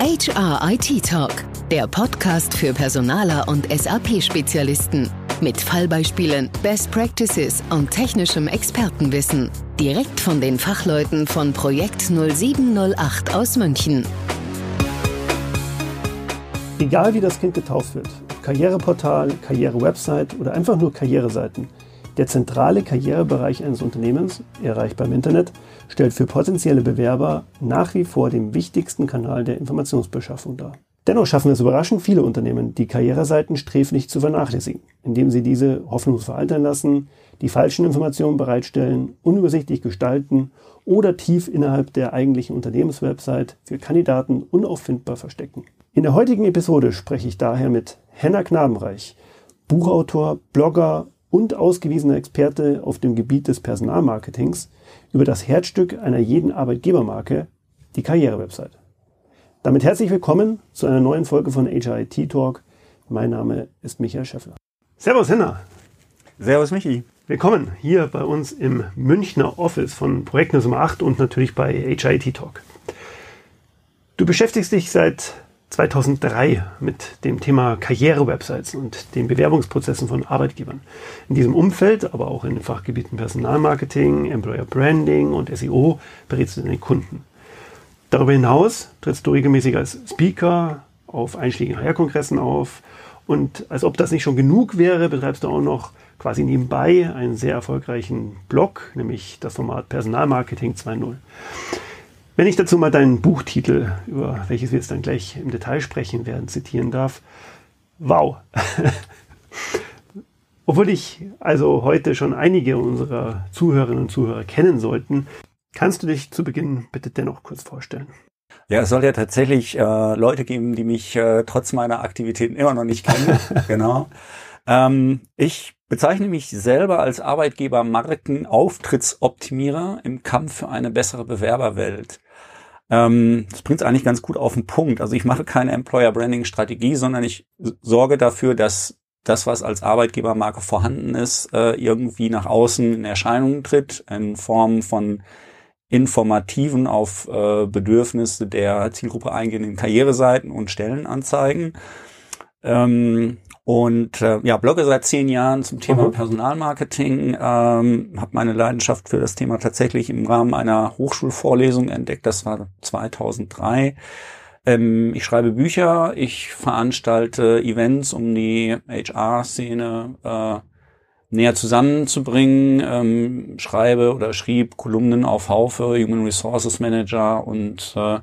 HR IT Talk, der Podcast für Personaler und SAP-Spezialisten. Mit Fallbeispielen, Best Practices und technischem Expertenwissen. Direkt von den Fachleuten von Projekt 0708 aus München. Egal wie das Kind getauft wird, Karriereportal, Karrierewebsite oder einfach nur Karriereseiten, der zentrale Karrierebereich eines Unternehmens, erreichbar im Internet, stellt für potenzielle Bewerber nach wie vor den wichtigsten Kanal der Informationsbeschaffung dar. Dennoch schaffen es überraschend viele Unternehmen, die Karriereseiten sträflich zu vernachlässigen, indem sie diese hoffnungslos veraltern lassen, die falschen Informationen bereitstellen, unübersichtlich gestalten oder tief innerhalb der eigentlichen Unternehmenswebsite für Kandidaten unauffindbar verstecken. In der heutigen Episode spreche ich daher mit Henna Knabenreich, Buchautor, Blogger und ausgewiesener Experte auf dem Gebiet des Personalmarketings über das Herzstück einer jeden Arbeitgebermarke, die Karrierewebsite. Damit herzlich willkommen zu einer neuen Folge von HIT Talk. Mein Name ist Michael Schäffler. Servus, Henna. Servus, Michi. Willkommen hier bei uns im Münchner Office von Projekt Nummer 8 und natürlich bei HIT Talk. Du beschäftigst dich seit 2003 mit dem Thema Karrierewebsites und den Bewerbungsprozessen von Arbeitgebern. In diesem Umfeld, aber auch in den Fachgebieten Personalmarketing, Employer Branding und SEO berätst du deine Kunden. Darüber hinaus trittst du regelmäßig als Speaker auf einschlägigen HR-Kongressen auf und als ob das nicht schon genug wäre, betreibst du auch noch quasi nebenbei einen sehr erfolgreichen Blog, nämlich das Format Personalmarketing 2.0. Wenn ich dazu mal deinen Buchtitel, über welches wir jetzt dann gleich im Detail sprechen werden, zitieren darf. Wow. Obwohl ich also heute schon einige unserer Zuhörerinnen und Zuhörer kennen sollten, Kannst du dich zu Beginn bitte dennoch kurz vorstellen? Ja, es soll ja tatsächlich äh, Leute geben, die mich äh, trotz meiner Aktivitäten immer noch nicht kennen. genau. Ähm, ich bezeichne mich selber als Arbeitgeber Marken Auftrittsoptimierer im Kampf für eine bessere Bewerberwelt. Ähm, das bringt es eigentlich ganz gut auf den Punkt. Also ich mache keine Employer Branding Strategie, sondern ich sorge dafür, dass das, was als Arbeitgebermarke vorhanden ist, äh, irgendwie nach außen in Erscheinung tritt, in Form von informativen auf äh, Bedürfnisse der Zielgruppe eingehenden Karriereseiten und Stellenanzeigen. Ähm, und äh, ja, blogge seit zehn Jahren zum Thema mhm. Personalmarketing, ähm, habe meine Leidenschaft für das Thema tatsächlich im Rahmen einer Hochschulvorlesung entdeckt. Das war 2003. Ähm, ich schreibe Bücher, ich veranstalte Events, um die HR-Szene äh, näher zusammenzubringen, ähm, schreibe oder schrieb Kolumnen auf Haufe, Human Resources Manager und äh,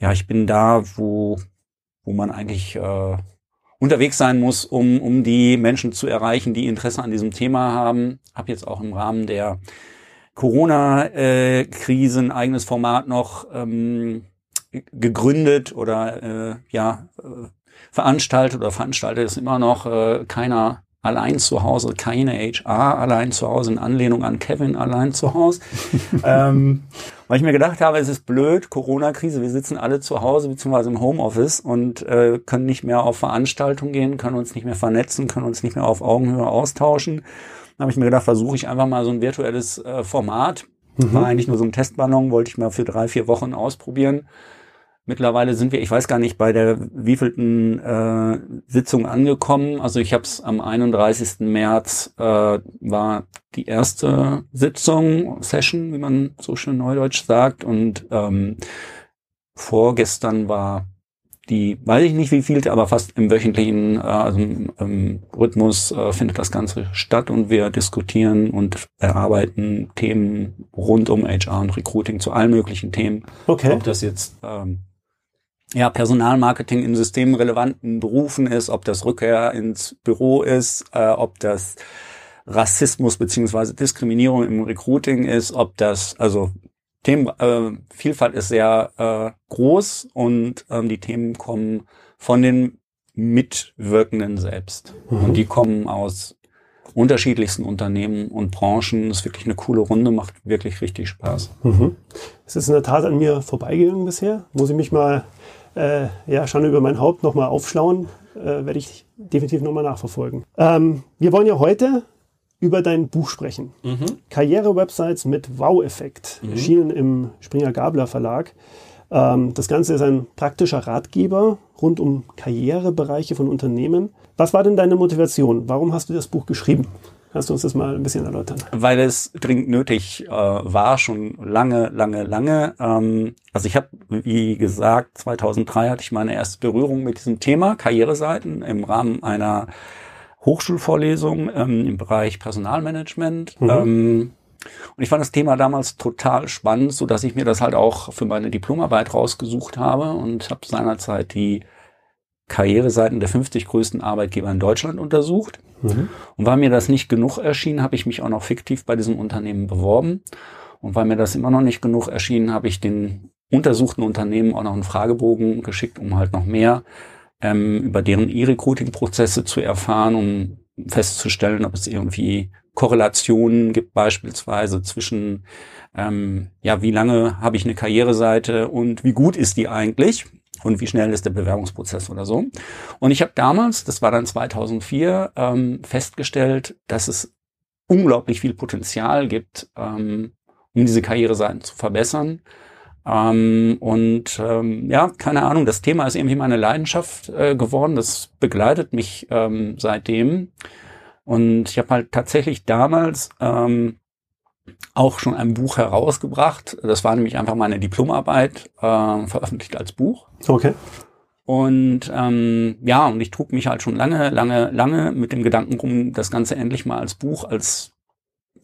ja, ich bin da, wo, wo man eigentlich äh, unterwegs sein muss, um, um die Menschen zu erreichen, die Interesse an diesem Thema haben. Habe jetzt auch im Rahmen der Corona-Krise ein eigenes Format noch ähm, gegründet oder äh, ja äh, veranstaltet oder veranstaltet es immer noch äh, keiner allein zu Hause, keine HR allein zu Hause, in Anlehnung an Kevin allein zu Hause. ähm, weil ich mir gedacht habe, es ist blöd, Corona-Krise, wir sitzen alle zu Hause beziehungsweise im Homeoffice und äh, können nicht mehr auf Veranstaltungen gehen, können uns nicht mehr vernetzen, können uns nicht mehr auf Augenhöhe austauschen. Dann habe ich mir gedacht, versuche ich einfach mal so ein virtuelles äh, Format. Mhm. War eigentlich nur so ein Testballon, wollte ich mal für drei, vier Wochen ausprobieren. Mittlerweile sind wir, ich weiß gar nicht, bei der wievielten äh, Sitzung angekommen. Also ich habe es am 31. März äh, war die erste Sitzung, Session, wie man so schön neudeutsch sagt. Und ähm, vorgestern war die, weiß ich nicht wie viel, aber fast im wöchentlichen äh, also im, im Rhythmus äh, findet das Ganze statt und wir diskutieren und erarbeiten Themen rund um HR und Recruiting zu allen möglichen Themen. Okay. Ob das jetzt ähm, ja, Personalmarketing in systemrelevanten Berufen ist, ob das Rückkehr ins Büro ist, äh, ob das Rassismus beziehungsweise Diskriminierung im Recruiting ist, ob das, also Themen, äh, Vielfalt ist sehr äh, groß und ähm, die Themen kommen von den Mitwirkenden selbst. Mhm. Und die kommen aus unterschiedlichsten Unternehmen und Branchen. Das ist wirklich eine coole Runde, macht wirklich richtig Spaß. Mhm. Es ist in der Tat an mir vorbeigegangen bisher. Muss ich mich mal äh, ja, schon über mein Haupt nochmal aufschlauen, äh, werde ich definitiv nochmal nachverfolgen. Ähm, wir wollen ja heute über dein Buch sprechen. Mhm. Karriere-Websites mit Wow-Effekt, mhm. erschienen im Springer Gabler Verlag. Ähm, das Ganze ist ein praktischer Ratgeber rund um Karrierebereiche von Unternehmen. Was war denn deine Motivation? Warum hast du das Buch geschrieben? Kannst du uns das mal ein bisschen erläutern? Weil es dringend nötig äh, war, schon lange, lange, lange. Ähm, also ich habe, wie gesagt, 2003 hatte ich meine erste Berührung mit diesem Thema Karriereseiten im Rahmen einer Hochschulvorlesung ähm, im Bereich Personalmanagement. Mhm. Ähm, und ich fand das Thema damals total spannend, so dass ich mir das halt auch für meine Diplomarbeit rausgesucht habe und habe seinerzeit die Karriereseiten der 50 größten Arbeitgeber in Deutschland untersucht. Mhm. Und weil mir das nicht genug erschien, habe ich mich auch noch fiktiv bei diesem Unternehmen beworben. Und weil mir das immer noch nicht genug erschien, habe ich den untersuchten Unternehmen auch noch einen Fragebogen geschickt, um halt noch mehr ähm, über deren E-Recruiting-Prozesse zu erfahren, um festzustellen, ob es irgendwie Korrelationen gibt beispielsweise zwischen, ähm, ja, wie lange habe ich eine Karriereseite und wie gut ist die eigentlich und wie schnell ist der Bewerbungsprozess oder so. Und ich habe damals, das war dann 2004, ähm, festgestellt, dass es unglaublich viel Potenzial gibt, ähm, um diese Karriereseiten zu verbessern. Ähm, und ähm, ja, keine Ahnung, das Thema ist irgendwie meine Leidenschaft äh, geworden. Das begleitet mich ähm, seitdem. Und ich habe halt tatsächlich damals ähm, auch schon ein Buch herausgebracht. Das war nämlich einfach meine Diplomarbeit, äh, veröffentlicht als Buch. Okay. Und ähm, ja, und ich trug mich halt schon lange, lange, lange mit dem Gedanken rum, das Ganze endlich mal als Buch, als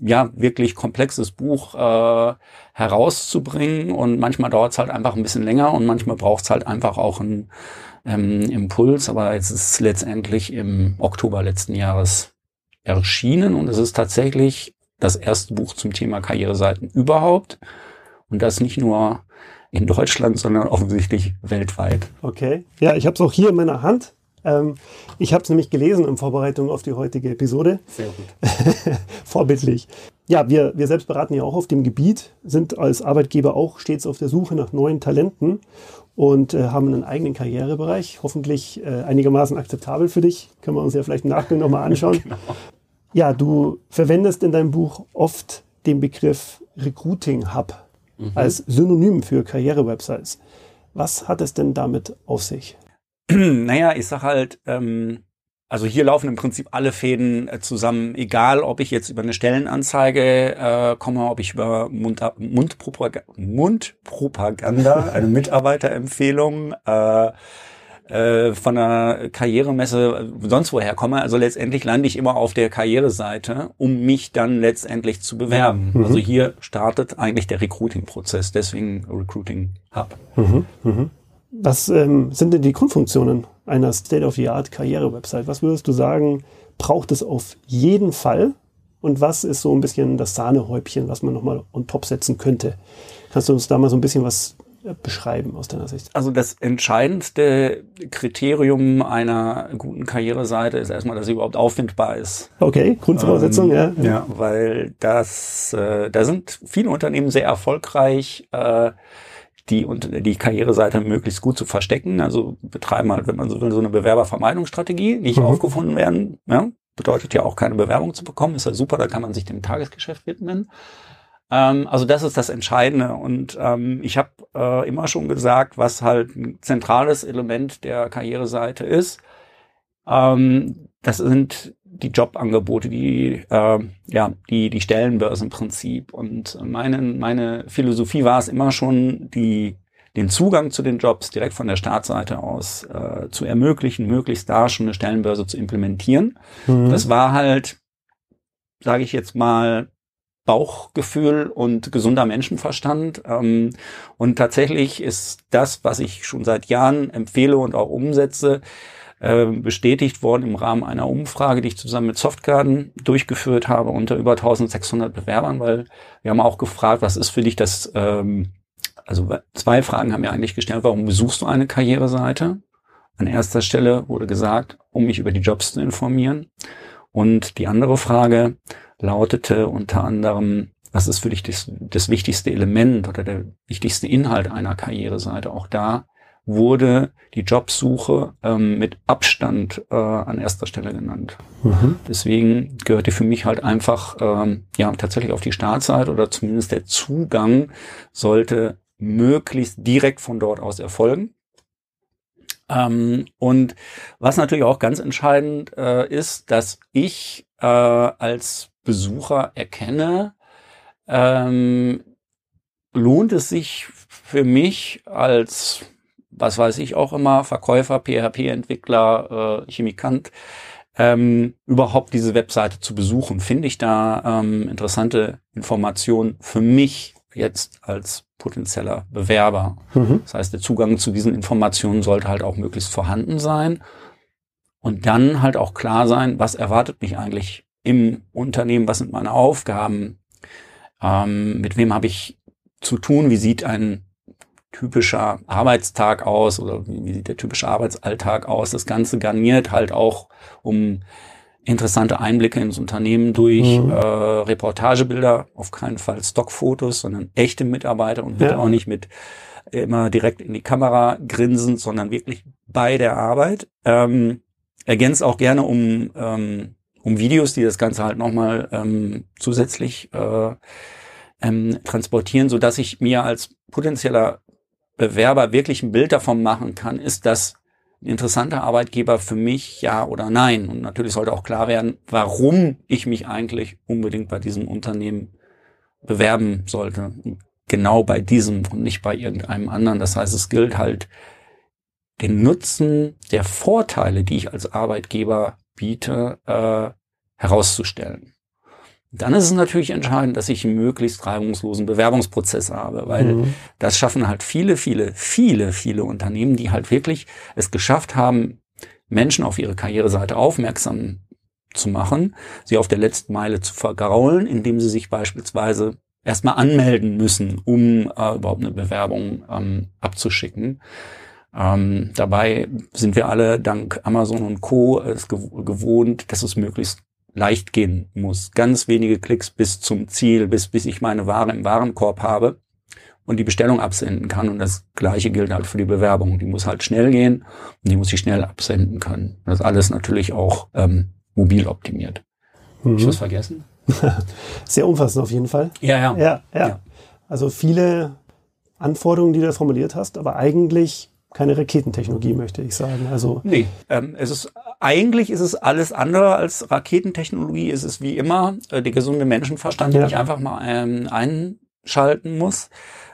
ja wirklich komplexes Buch äh, herauszubringen. Und manchmal dauert es halt einfach ein bisschen länger und manchmal braucht es halt einfach auch einen ähm, Impuls. Aber jetzt ist es letztendlich im Oktober letzten Jahres erschienen und es ist tatsächlich das erste Buch zum Thema Karriereseiten überhaupt. Und das nicht nur in Deutschland, sondern offensichtlich weltweit. Okay. Ja, ich habe es auch hier in meiner Hand. Ähm, ich habe es nämlich gelesen in Vorbereitung auf die heutige Episode. Sehr gut. Vorbildlich. Ja, wir, wir selbst beraten ja auch auf dem Gebiet, sind als Arbeitgeber auch stets auf der Suche nach neuen Talenten und äh, haben einen eigenen Karrierebereich, hoffentlich äh, einigermaßen akzeptabel für dich. Können wir uns ja vielleicht im Nachgang nochmal anschauen. genau. Ja, du verwendest in deinem Buch oft den Begriff Recruiting Hub mhm. als Synonym für Karrierewebsites. Was hat es denn damit auf sich? Naja, ich sag halt, ähm, also hier laufen im Prinzip alle Fäden äh, zusammen, egal ob ich jetzt über eine Stellenanzeige äh, komme, ob ich über Mund, Mundpropaganda, Mundpropaganda eine Mitarbeiterempfehlung, äh, äh, von einer Karrieremesse sonst woher komme. Also letztendlich lande ich immer auf der Karriereseite, um mich dann letztendlich zu bewerben. Mhm. Also hier startet eigentlich der Recruiting-Prozess, deswegen Recruiting Hub. Mhm. Mhm. Was ähm, sind denn die Grundfunktionen einer State-of-the-Art-Karriere-Website? Was würdest du sagen, braucht es auf jeden Fall? Und was ist so ein bisschen das Sahnehäubchen, was man nochmal on top setzen könnte? Kannst du uns da mal so ein bisschen was äh, beschreiben aus deiner Sicht? Also das entscheidendste Kriterium einer guten Karriereseite ist erstmal, dass sie überhaupt auffindbar ist. Okay, Grundvoraussetzung, ähm, ja. Ja, weil das, äh, da sind viele Unternehmen sehr erfolgreich, äh, die und die Karriereseite möglichst gut zu verstecken. Also betreiben halt, wenn man so will, so eine Bewerbervermeidungsstrategie, nicht mhm. aufgefunden werden. Ja, bedeutet ja auch keine Bewerbung zu bekommen. Ist ja super, da kann man sich dem Tagesgeschäft widmen. Ähm, also das ist das Entscheidende. Und ähm, ich habe äh, immer schon gesagt, was halt ein zentrales Element der Karriereseite ist. Ähm, das sind die Jobangebote, die äh, ja die die Stellenbörse im Prinzip. Und meine meine Philosophie war es immer schon, die den Zugang zu den Jobs direkt von der Startseite aus äh, zu ermöglichen, möglichst da schon eine Stellenbörse zu implementieren. Mhm. Das war halt, sage ich jetzt mal, Bauchgefühl und gesunder Menschenverstand. Ähm, und tatsächlich ist das, was ich schon seit Jahren empfehle und auch umsetze, äh, bestätigt worden im Rahmen einer Umfrage, die ich zusammen mit Softgarden durchgeführt habe unter über 1600 Bewerbern, weil wir haben auch gefragt, was ist für dich das, ähm, also zwei Fragen haben wir eigentlich gestellt, warum besuchst du eine Karriereseite? An erster Stelle wurde gesagt, um mich über die Jobs zu informieren. Und die andere Frage lautete unter anderem, was ist für dich das, das wichtigste Element oder der wichtigste Inhalt einer Karriereseite? Auch da wurde die Jobsuche ähm, mit Abstand äh, an erster Stelle genannt. Mhm. Deswegen gehörte für mich halt einfach ähm, ja tatsächlich auf die Startseite oder zumindest der Zugang sollte möglichst direkt von dort aus erfolgen. Ähm, und was natürlich auch ganz entscheidend äh, ist, dass ich äh, als Besucher erkenne, ähm, lohnt es sich für mich als, was weiß ich auch immer, Verkäufer, PHP-Entwickler, äh, Chemikant, ähm, überhaupt diese Webseite zu besuchen? Finde ich da ähm, interessante Informationen für mich jetzt als potenzieller Bewerber? Mhm. Das heißt, der Zugang zu diesen Informationen sollte halt auch möglichst vorhanden sein. Und dann halt auch klar sein, was erwartet mich eigentlich im Unternehmen, was sind meine Aufgaben, ähm, mit wem habe ich zu tun, wie sieht ein typischer Arbeitstag aus oder wie sieht der typische Arbeitsalltag aus. Das Ganze garniert halt auch um interessante Einblicke ins Unternehmen durch mhm. äh, Reportagebilder, auf keinen Fall Stockfotos, sondern echte Mitarbeiter und ja. auch nicht mit immer direkt in die Kamera grinsen, sondern wirklich bei der Arbeit. Ähm, ergänzt auch gerne um, ähm, um Videos, die das Ganze halt nochmal ähm, zusätzlich äh, ähm, transportieren, so dass ich mir als potenzieller Bewerber wirklich ein Bild davon machen kann, ist das ein interessanter Arbeitgeber für mich, ja oder nein? Und natürlich sollte auch klar werden, warum ich mich eigentlich unbedingt bei diesem Unternehmen bewerben sollte. Genau bei diesem und nicht bei irgendeinem anderen. Das heißt, es gilt halt, den Nutzen der Vorteile, die ich als Arbeitgeber biete, äh, herauszustellen. Dann ist es natürlich entscheidend, dass ich einen möglichst reibungslosen Bewerbungsprozess habe, weil mhm. das schaffen halt viele, viele, viele, viele Unternehmen, die halt wirklich es geschafft haben, Menschen auf ihre Karriereseite aufmerksam zu machen, sie auf der letzten Meile zu vergraulen, indem sie sich beispielsweise erstmal anmelden müssen, um äh, überhaupt eine Bewerbung ähm, abzuschicken. Ähm, dabei sind wir alle dank Amazon und Co. es gewohnt, dass es möglichst leicht gehen muss. Ganz wenige Klicks bis zum Ziel, bis, bis ich meine Ware im Warenkorb habe und die Bestellung absenden kann. Und das Gleiche gilt halt für die Bewerbung. Die muss halt schnell gehen und die muss ich schnell absenden können. Das ist alles natürlich auch ähm, mobil optimiert. Mhm. ich was vergessen? Sehr umfassend auf jeden Fall. Ja, ja, ja. Ja, ja. Also viele Anforderungen, die du formuliert hast, aber eigentlich keine Raketentechnologie, möchte ich sagen. Also nee, ähm, es ist eigentlich ist es alles andere als Raketentechnologie. Es ist wie immer äh, der gesunde Menschenverstand, ja. den ich einfach mal ähm, einschalten muss.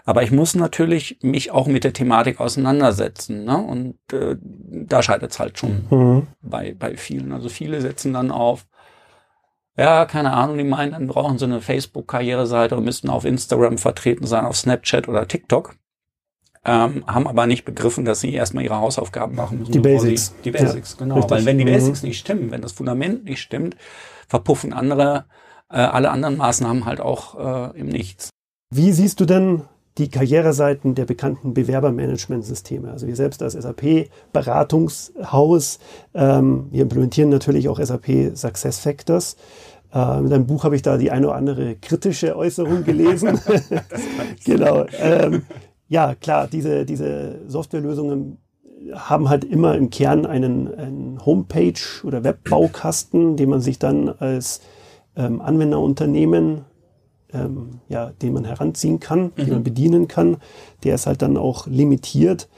Aber ich muss natürlich mich auch mit der Thematik auseinandersetzen. Ne? Und äh, da scheitert es halt schon mhm. bei, bei vielen. Also viele setzen dann auf, ja, keine Ahnung, die meinen, dann brauchen sie eine Facebook-Karriereseite und müssten auf Instagram vertreten sein, auf Snapchat oder TikTok ähm, haben aber nicht begriffen, dass sie erstmal ihre Hausaufgaben machen müssen. Die Basics. die Basics, ja, genau. Richtig. Weil wenn die mhm. Basics mhm. nicht stimmen, wenn das Fundament nicht stimmt, verpuffen andere, äh, alle anderen Maßnahmen halt auch äh, im Nichts. Wie siehst du denn die Karriereseiten der bekannten Bewerbermanagementsysteme. Also wir selbst als SAP-Beratungshaus, ähm, wir implementieren natürlich auch SAP Success Factors. Äh, in deinem Buch habe ich da die eine oder andere kritische Äußerung gelesen. genau. Ähm, ja, klar, diese, diese Softwarelösungen haben halt immer im Kern einen, einen Homepage- oder Webbaukasten, den man sich dann als ähm, Anwenderunternehmen, ähm, ja, den man heranziehen kann, mhm. den man bedienen kann. Der ist halt dann auch limitiert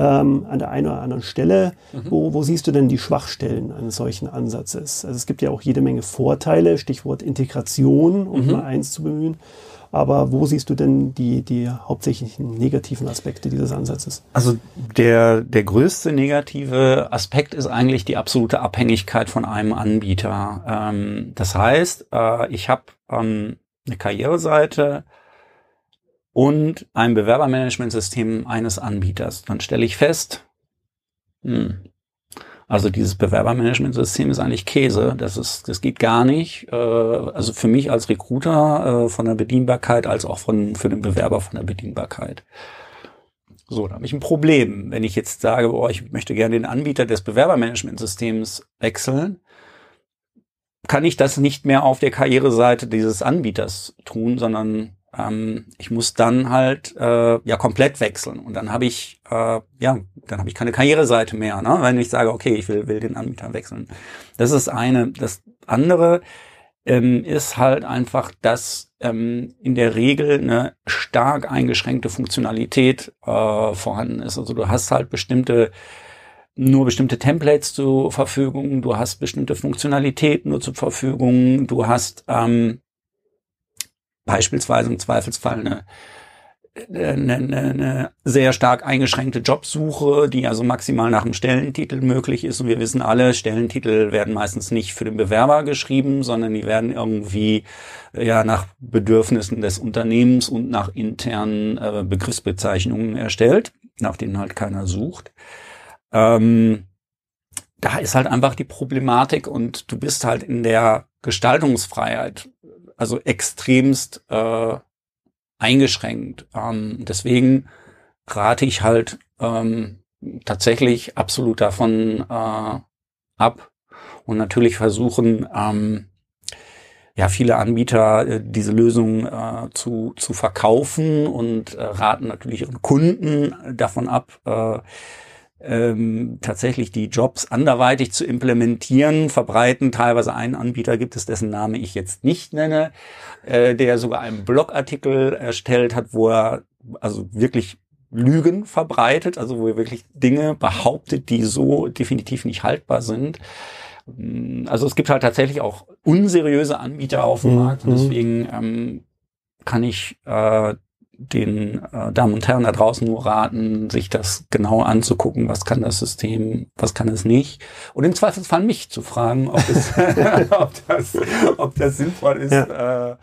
ähm, an der einen oder anderen Stelle. Mhm. Wo, wo siehst du denn die Schwachstellen eines solchen Ansatzes? Also es gibt ja auch jede Menge Vorteile, Stichwort Integration, um mhm. mal eins zu bemühen. Aber wo siehst du denn die, die hauptsächlichen negativen Aspekte dieses Ansatzes? Also der, der größte negative Aspekt ist eigentlich die absolute Abhängigkeit von einem Anbieter. Ähm, das heißt, äh, ich habe ähm, eine Karriereseite und ein Bewerbermanagementsystem eines Anbieters. Dann stelle ich fest, hm, also dieses Bewerbermanagementsystem ist eigentlich Käse. Das ist, das geht gar nicht. Äh, also für mich als Recruiter äh, von der Bedienbarkeit als auch von für den Bewerber von der Bedienbarkeit. So, da habe ich ein Problem. Wenn ich jetzt sage, oh, ich möchte gerne den Anbieter des Bewerbermanagementsystems wechseln, kann ich das nicht mehr auf der Karriereseite dieses Anbieters tun, sondern ähm, ich muss dann halt äh, ja komplett wechseln und dann habe ich äh, ja dann habe ich keine Karriereseite mehr, ne? wenn ich sage okay ich will will den Anbieter wechseln. Das ist eine. Das andere ähm, ist halt einfach, dass ähm, in der Regel eine stark eingeschränkte Funktionalität äh, vorhanden ist. Also du hast halt bestimmte nur bestimmte Templates zur Verfügung, du hast bestimmte Funktionalitäten nur zur Verfügung, du hast ähm, beispielsweise im Zweifelsfall eine eine, eine, sehr stark eingeschränkte Jobsuche, die also maximal nach einem Stellentitel möglich ist. Und wir wissen alle, Stellentitel werden meistens nicht für den Bewerber geschrieben, sondern die werden irgendwie ja nach Bedürfnissen des Unternehmens und nach internen äh, Begriffsbezeichnungen erstellt, nach denen halt keiner sucht. Ähm, da ist halt einfach die Problematik und du bist halt in der Gestaltungsfreiheit also extremst äh, eingeschränkt. Ähm, deswegen rate ich halt ähm, tatsächlich absolut davon äh, ab und natürlich versuchen, ähm, ja, viele Anbieter äh, diese Lösung äh, zu, zu verkaufen und äh, raten natürlich ihren Kunden davon ab, äh, ähm, tatsächlich die Jobs anderweitig zu implementieren, verbreiten. Teilweise einen Anbieter gibt es, dessen Name ich jetzt nicht nenne, äh, der sogar einen Blogartikel erstellt hat, wo er also wirklich Lügen verbreitet, also wo er wirklich Dinge behauptet, die so definitiv nicht haltbar sind. Also es gibt halt tatsächlich auch unseriöse Anbieter auf dem Markt und mhm. deswegen ähm, kann ich äh, den äh, Damen und Herren da draußen nur raten, sich das genau anzugucken, was kann das System, was kann es nicht. Und im Zweifelsfall mich zu fragen, ob, es, ob, das, ob das sinnvoll ist ja. äh,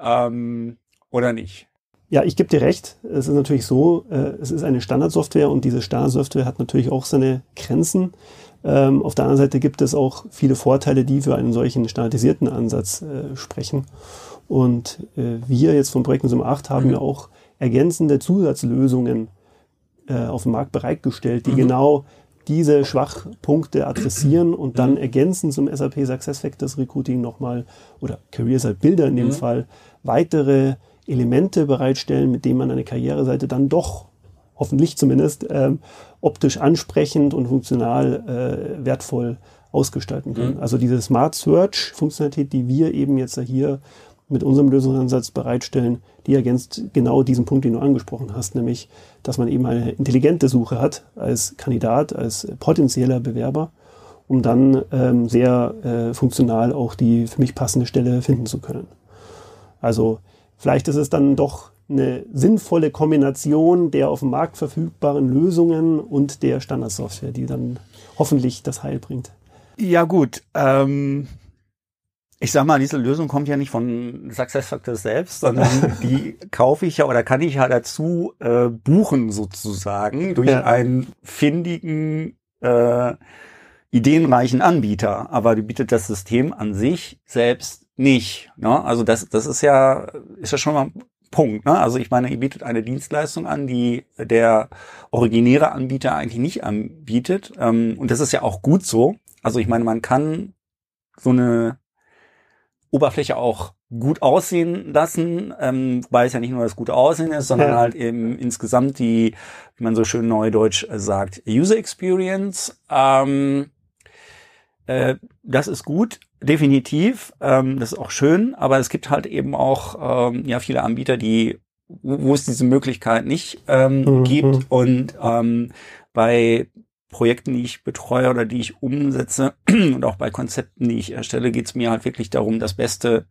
ähm, oder nicht. Ja, ich gebe dir recht. Es ist natürlich so, äh, es ist eine Standardsoftware und diese Standardsoftware hat natürlich auch seine Grenzen. Ähm, auf der anderen Seite gibt es auch viele Vorteile, die für einen solchen standardisierten Ansatz äh, sprechen. Und äh, wir jetzt vom Projekt Sum 8 haben mhm. ja auch ergänzende Zusatzlösungen äh, auf dem Markt bereitgestellt, die mhm. genau diese Schwachpunkte adressieren und dann mhm. ergänzen zum SAP SuccessFactors Recruiting nochmal oder Careersite Bilder in dem mhm. Fall weitere Elemente bereitstellen, mit denen man eine Karriereseite dann doch hoffentlich zumindest ähm, optisch ansprechend und funktional äh, wertvoll ausgestalten kann. Mhm. Also diese Smart Search Funktionalität, die wir eben jetzt hier mit unserem Lösungsansatz bereitstellen, die ergänzt genau diesen Punkt, den du angesprochen hast, nämlich, dass man eben eine intelligente Suche hat als Kandidat, als potenzieller Bewerber, um dann ähm, sehr äh, funktional auch die für mich passende Stelle finden zu können. Also vielleicht ist es dann doch eine sinnvolle Kombination der auf dem Markt verfügbaren Lösungen und der Standardsoftware, die dann hoffentlich das Heil bringt. Ja gut, ähm, ich sag mal, diese Lösung kommt ja nicht von SuccessFactors selbst, sondern die kaufe ich ja oder kann ich ja dazu äh, buchen sozusagen durch ja. einen findigen, äh, ideenreichen Anbieter. Aber die bietet das System an sich selbst nicht. Ne? Also das, das ist ja, ist ja schon mal ein Punkt. Ne? Also ich meine, ihr bietet eine Dienstleistung an, die der originäre Anbieter eigentlich nicht anbietet. Ähm, und das ist ja auch gut so. Also ich meine, man kann so eine Oberfläche auch gut aussehen lassen, ähm, wobei es ja nicht nur das gute Aussehen ist, sondern ja. halt eben insgesamt die, wie man so schön neudeutsch sagt, User Experience. Ähm, äh, das ist gut, definitiv. Ähm, das ist auch schön, aber es gibt halt eben auch ähm, ja viele Anbieter, die wo es diese Möglichkeit nicht ähm, mhm. gibt und ähm, bei Projekten, die ich betreue oder die ich umsetze und auch bei Konzepten, die ich erstelle, geht es mir halt wirklich darum, das Beste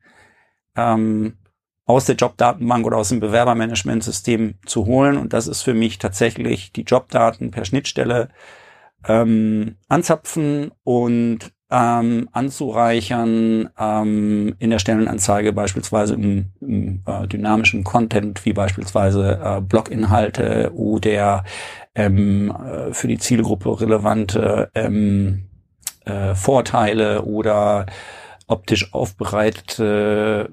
ähm, aus der Jobdatenbank oder aus dem Bewerbermanagementsystem zu holen. Und das ist für mich tatsächlich die Jobdaten per Schnittstelle ähm, anzapfen und ähm, anzureichern ähm, in der Stellenanzeige beispielsweise im, im äh, dynamischen Content wie beispielsweise äh, Bloginhalte oder ähm, äh, für die Zielgruppe relevante ähm, äh, Vorteile oder optisch aufbereitete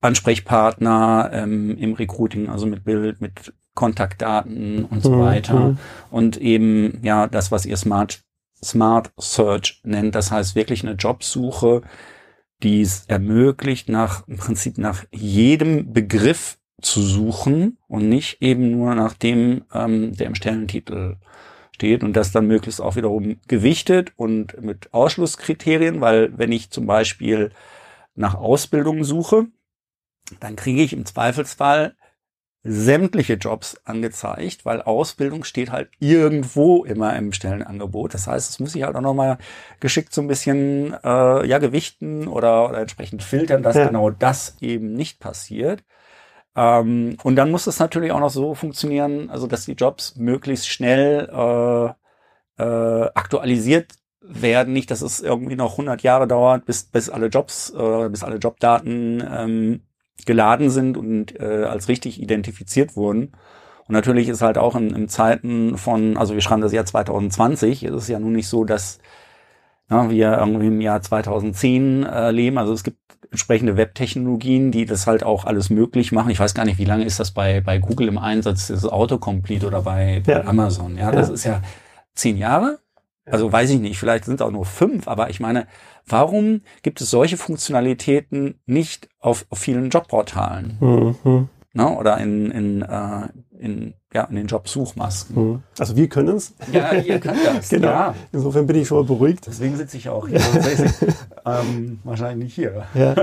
Ansprechpartner ähm, im Recruiting, also mit Bild, mit Kontaktdaten und so mhm. weiter. Mhm. Und eben, ja, das, was ihr Smart Smart Search nennt. Das heißt wirklich eine Jobsuche, die es ermöglicht, nach, im Prinzip nach jedem Begriff zu suchen und nicht eben nur nach dem, ähm, der im Stellentitel steht und das dann möglichst auch wiederum gewichtet und mit Ausschlusskriterien, weil wenn ich zum Beispiel nach Ausbildung suche, dann kriege ich im Zweifelsfall sämtliche Jobs angezeigt, weil Ausbildung steht halt irgendwo immer im Stellenangebot. Das heißt, es muss ich halt auch nochmal geschickt so ein bisschen äh, ja gewichten oder, oder entsprechend filtern, dass ja. genau das eben nicht passiert. Ähm, und dann muss es natürlich auch noch so funktionieren, also dass die Jobs möglichst schnell äh, äh, aktualisiert werden. Nicht, dass es irgendwie noch 100 Jahre dauert, bis, bis alle Jobs, äh, bis alle Jobdaten ähm, geladen sind und äh, als richtig identifiziert wurden. Und natürlich ist halt auch in, in Zeiten von, also wir schreiben das Jahr 2020, ist es ja nun nicht so, dass ja, wir irgendwie im Jahr 2010 äh, leben. Also es gibt entsprechende Webtechnologien, die das halt auch alles möglich machen. Ich weiß gar nicht, wie lange ist das bei, bei Google im Einsatz, das Autocomplete oder bei, ja. bei Amazon. Ja, das ja. ist ja zehn Jahre. Also weiß ich nicht, vielleicht sind es auch nur fünf, aber ich meine, Warum gibt es solche Funktionalitäten nicht auf, auf vielen Jobportalen? Mhm. Ne? Oder in, in, äh, in, ja, in den Jobsuchmasken. Mhm. Also wir können es. Ja, ihr könnt das. genau. Ja. Insofern bin ich schon mal beruhigt. Deswegen sitze ich auch hier. ähm, wahrscheinlich hier. Ja.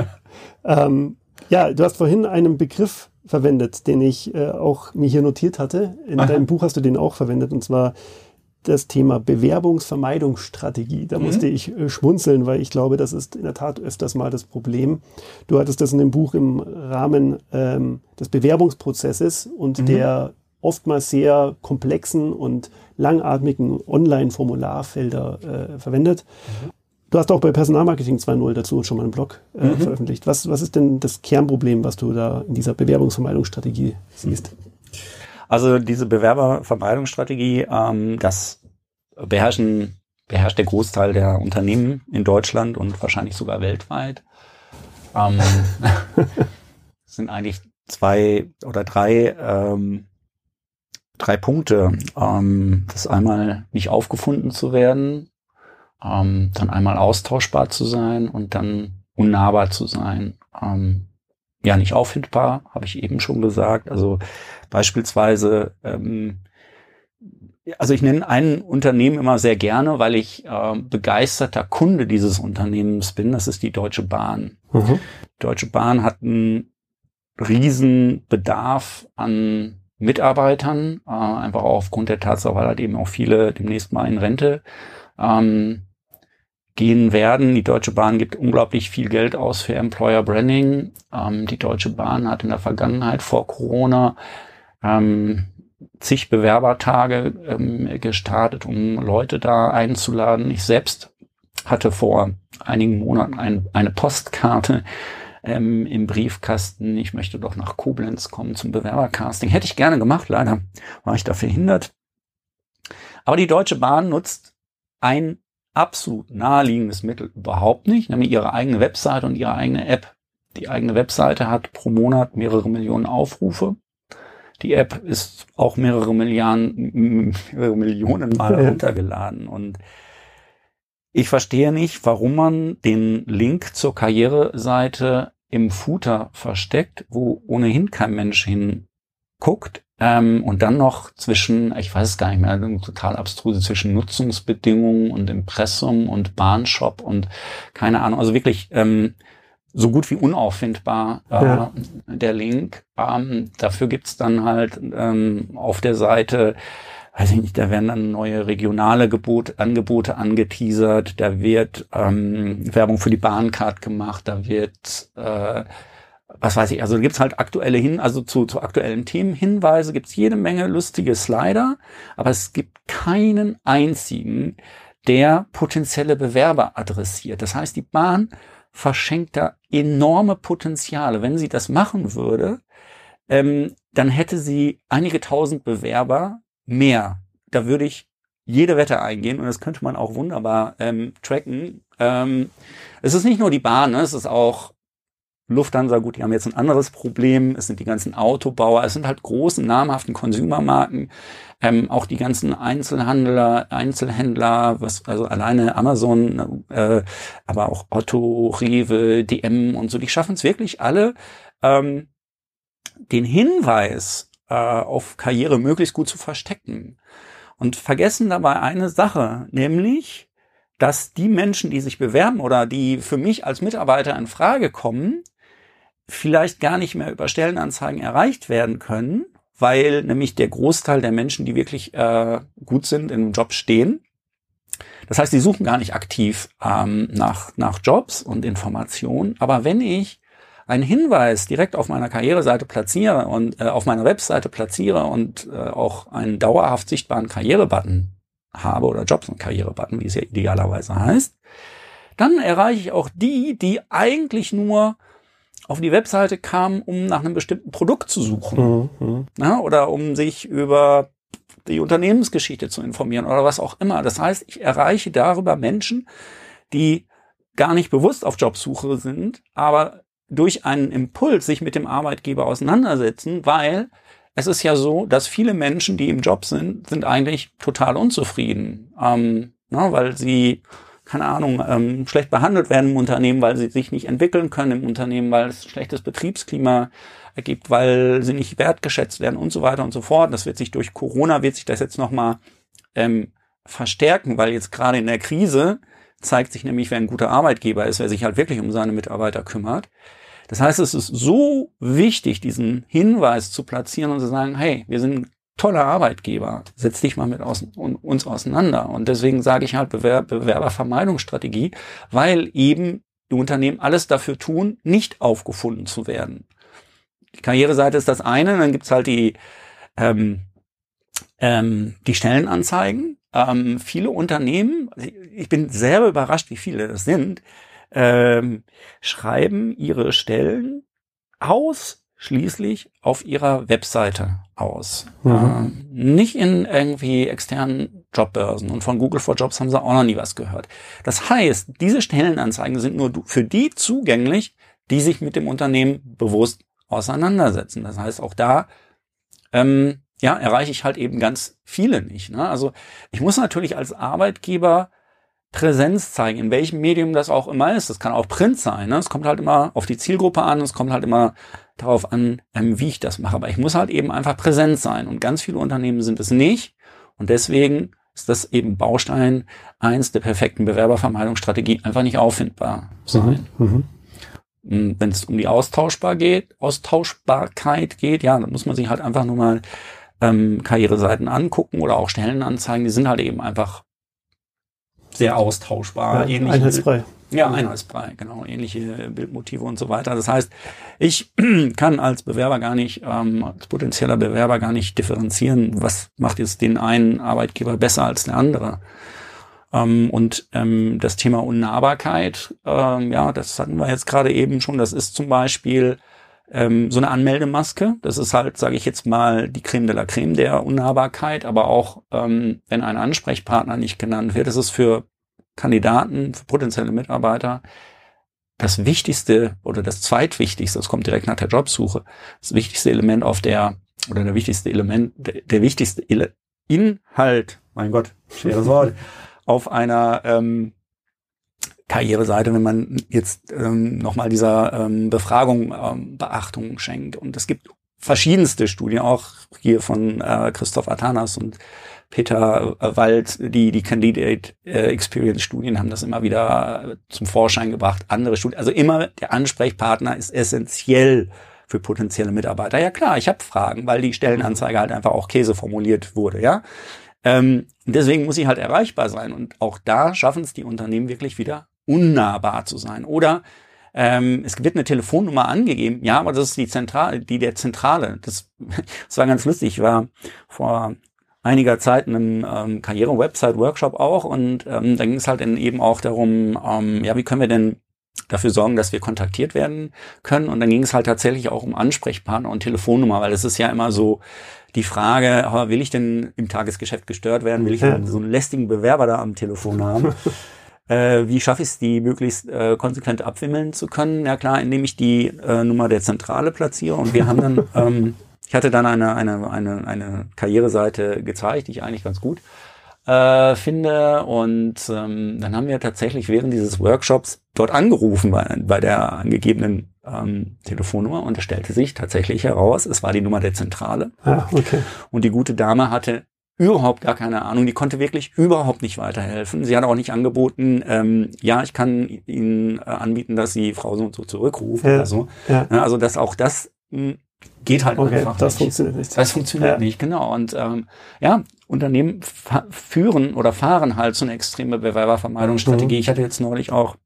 Ähm, ja, du hast vorhin einen Begriff verwendet, den ich äh, auch mir hier notiert hatte. In Aha. deinem Buch hast du den auch verwendet, und zwar das Thema Bewerbungsvermeidungsstrategie. Da mhm. musste ich äh, schmunzeln, weil ich glaube, das ist in der Tat öfters mal das Problem. Du hattest das in dem Buch im Rahmen ähm, des Bewerbungsprozesses und mhm. der oftmals sehr komplexen und langatmigen Online-Formularfelder äh, verwendet. Mhm. Du hast auch bei Personalmarketing 2.0 dazu schon mal einen Blog äh, mhm. veröffentlicht. Was, was ist denn das Kernproblem, was du da in dieser Bewerbungsvermeidungsstrategie siehst? Also diese Bewerbervermeidungsstrategie, ähm, das beherrschen, beherrscht der Großteil der Unternehmen in Deutschland und wahrscheinlich sogar weltweit. Ähm, sind eigentlich zwei oder drei, ähm, drei Punkte. Ähm, das einmal nicht aufgefunden zu werden, ähm, dann einmal austauschbar zu sein und dann unnahbar zu sein. Ähm, ja, nicht auffindbar, habe ich eben schon gesagt. Also Beispielsweise, ähm, also ich nenne ein Unternehmen immer sehr gerne, weil ich äh, begeisterter Kunde dieses Unternehmens bin. Das ist die Deutsche Bahn. Mhm. Die Deutsche Bahn hat einen riesen Bedarf an Mitarbeitern, äh, einfach auch aufgrund der Tatsache, weil halt eben auch viele demnächst mal in Rente ähm, gehen werden. Die Deutsche Bahn gibt unglaublich viel Geld aus für Employer Branding. Ähm, die Deutsche Bahn hat in der Vergangenheit vor Corona ähm, zig Bewerbertage ähm, gestartet, um Leute da einzuladen. Ich selbst hatte vor einigen Monaten ein, eine Postkarte ähm, im Briefkasten. Ich möchte doch nach Koblenz kommen zum Bewerbercasting. Hätte ich gerne gemacht, leider war ich da verhindert. Aber die Deutsche Bahn nutzt ein absolut naheliegendes Mittel überhaupt nicht, nämlich ihre eigene Webseite und ihre eigene App. Die eigene Webseite hat pro Monat mehrere Millionen Aufrufe. Die App ist auch mehrere Milliarden, mehrere Millionen Mal runtergeladen und ich verstehe nicht, warum man den Link zur Karriereseite im Footer versteckt, wo ohnehin kein Mensch hinguckt. Ähm, und dann noch zwischen, ich weiß es gar nicht mehr, total abstruse, zwischen Nutzungsbedingungen und Impressum und Bahnshop und keine Ahnung. Also wirklich ähm, so gut wie unauffindbar äh, ja. der Link. Ähm, dafür gibt's dann halt ähm, auf der Seite, weiß ich nicht, da werden dann neue regionale Gebot, Angebote angeteasert, da wird ähm, Werbung für die Bahncard gemacht, da wird äh, was weiß ich, also gibt's halt aktuelle hin, also zu, zu aktuellen Themen Hinweise, gibt's jede Menge lustige Slider, aber es gibt keinen einzigen, der potenzielle Bewerber adressiert. Das heißt, die Bahn verschenkt da enorme Potenziale. Wenn sie das machen würde, ähm, dann hätte sie einige tausend Bewerber mehr. Da würde ich jede Wette eingehen und das könnte man auch wunderbar ähm, tracken. Ähm, es ist nicht nur die Bahn, ne? es ist auch Lufthansa, gut, die haben jetzt ein anderes Problem. Es sind die ganzen Autobauer, es sind halt großen, namhaften Konsumermarken, ähm, auch die ganzen Einzelhandler, Einzelhändler, was also alleine Amazon, äh, aber auch Otto, Rewe, DM und so, die schaffen es wirklich alle, ähm, den Hinweis äh, auf Karriere möglichst gut zu verstecken und vergessen dabei eine Sache, nämlich dass die Menschen, die sich bewerben oder die für mich als Mitarbeiter in Frage kommen, vielleicht gar nicht mehr über Stellenanzeigen erreicht werden können, weil nämlich der Großteil der Menschen, die wirklich äh, gut sind, in einem Job stehen. Das heißt, die suchen gar nicht aktiv ähm, nach, nach Jobs und Informationen. Aber wenn ich einen Hinweis direkt auf meiner Karriereseite platziere und äh, auf meiner Webseite platziere und äh, auch einen dauerhaft sichtbaren Karrierebutton habe oder Jobs und Karrierebutton, wie es ja idealerweise heißt, dann erreiche ich auch die, die eigentlich nur auf die Webseite kamen, um nach einem bestimmten Produkt zu suchen. Mhm. mhm. Ja, oder um sich über die Unternehmensgeschichte zu informieren oder was auch immer. Das heißt, ich erreiche darüber Menschen, die gar nicht bewusst auf Jobsuche sind, aber durch einen Impuls sich mit dem Arbeitgeber auseinandersetzen, weil es ist ja so, dass viele Menschen, die im Job sind, sind eigentlich total unzufrieden, ähm, na, weil sie keine Ahnung, ähm, schlecht behandelt werden im Unternehmen, weil sie sich nicht entwickeln können im Unternehmen, weil es schlechtes Betriebsklima ergibt, weil sie nicht wertgeschätzt werden und so weiter und so fort. Das wird sich durch Corona, wird sich das jetzt nochmal ähm, verstärken, weil jetzt gerade in der Krise zeigt sich nämlich, wer ein guter Arbeitgeber ist, wer sich halt wirklich um seine Mitarbeiter kümmert. Das heißt, es ist so wichtig, diesen Hinweis zu platzieren und zu sagen, hey, wir sind toller Arbeitgeber. Setz dich mal mit aus, uns auseinander. Und deswegen sage ich halt Bewer Bewerbervermeidungsstrategie, weil eben die Unternehmen alles dafür tun, nicht aufgefunden zu werden. Die Karriereseite ist das eine, dann gibt's halt die, ähm, ähm, die Stellenanzeigen. Ähm, viele Unternehmen, ich bin sehr überrascht, wie viele das sind, ähm, schreiben ihre Stellen ausschließlich auf ihrer Webseite aus. Mhm. Äh, nicht in irgendwie externen Jobbörsen. Und von Google for Jobs haben sie auch noch nie was gehört. Das heißt, diese Stellenanzeigen sind nur für die zugänglich, die sich mit dem Unternehmen bewusst auseinandersetzen. Das heißt, auch da ähm, ja, erreiche ich halt eben ganz viele nicht. Ne? Also ich muss natürlich als Arbeitgeber Präsenz zeigen, in welchem Medium das auch immer ist. Das kann auch Print sein. Ne? Es kommt halt immer auf die Zielgruppe an, es kommt halt immer darauf an, ähm, wie ich das mache. Aber ich muss halt eben einfach präsent sein. Und ganz viele Unternehmen sind es nicht. Und deswegen ist das eben Baustein eins der perfekten Bewerbervermeidungsstrategie, einfach nicht auffindbar sein. Mhm. mhm. Wenn es um die Austauschbar geht, Austauschbarkeit geht, ja, dann muss man sich halt einfach nur mal ähm, Karriereseiten angucken oder auch Stellenanzeigen. Die sind halt eben einfach sehr austauschbar. Ja, einheitsfrei. Ja, einheitsfrei, genau, ähnliche Bildmotive und so weiter. Das heißt, ich kann als Bewerber gar nicht, ähm, als potenzieller Bewerber gar nicht differenzieren, was macht jetzt den einen Arbeitgeber besser als der andere. Ähm, und ähm, das Thema Unnahbarkeit, ähm, ja, das hatten wir jetzt gerade eben schon. Das ist zum Beispiel ähm, so eine Anmeldemaske. Das ist halt, sage ich jetzt mal, die Creme de la Creme der Unnahbarkeit. Aber auch, ähm, wenn ein Ansprechpartner nicht genannt wird, ist es für Kandidaten, für potenzielle Mitarbeiter das wichtigste oder das zweitwichtigste, das kommt direkt nach der Jobsuche, das wichtigste Element auf der, oder der wichtigste Element, der, der wichtigste Ele Inhalt, mein Gott, schweres Wort, auf einer ähm, Karriereseite, wenn man jetzt ähm, nochmal dieser ähm, Befragung ähm, Beachtung schenkt. Und es gibt verschiedenste Studien, auch hier von äh, Christoph Atanas und Peter äh, Wald, die, die Candidate äh, Experience Studien haben das immer wieder zum Vorschein gebracht. Andere Studien, also immer der Ansprechpartner ist essentiell für potenzielle Mitarbeiter. Ja klar, ich habe Fragen, weil die Stellenanzeige halt einfach auch Käse formuliert wurde, ja. Ähm, deswegen muss sie halt erreichbar sein. Und auch da schaffen es die Unternehmen wirklich wieder unnahbar zu sein. Oder ähm, es wird eine Telefonnummer angegeben, ja, aber das ist die Zentrale, die der Zentrale. Das, das war ganz lustig. Ich war vor einiger Zeit in einem ähm, Karriere-Website-Workshop auch und ähm, da ging es halt eben auch darum, ähm, ja, wie können wir denn dafür sorgen, dass wir kontaktiert werden können. Und dann ging es halt tatsächlich auch um Ansprechpartner und Telefonnummer, weil es ist ja immer so die Frage, will ich denn im Tagesgeschäft gestört werden? Will ich denn so einen lästigen Bewerber da am Telefon haben? äh, wie schaffe ich es, die möglichst äh, konsequent abwimmeln zu können? Ja klar, indem ich die äh, Nummer der Zentrale platziere. Und wir haben dann ähm, ich hatte dann eine, eine, eine, eine Karriereseite gezeigt, die ich eigentlich ganz gut äh, finde. Und ähm, dann haben wir tatsächlich während dieses Workshops dort angerufen bei, bei der angegebenen ähm, Telefonnummer und es stellte sich tatsächlich heraus, es war die Nummer der Zentrale. Ah, okay. Und die gute Dame hatte überhaupt gar keine Ahnung. Die konnte wirklich überhaupt nicht weiterhelfen. Sie hat auch nicht angeboten, ähm, ja, ich kann Ihnen äh, anbieten, dass Sie Frau so und so zurückrufen Ja. oder so. Ja. Also dass auch das mh, geht halt Okay, einfach das nicht. funktioniert nicht. Das funktioniert Ja. nicht, genau. Und ähm, ja, Unternehmen führen oder fahren halt so eine extreme Bewerbervermeidungsstrategie. Mhm. Ich hatte jetzt neulich auch,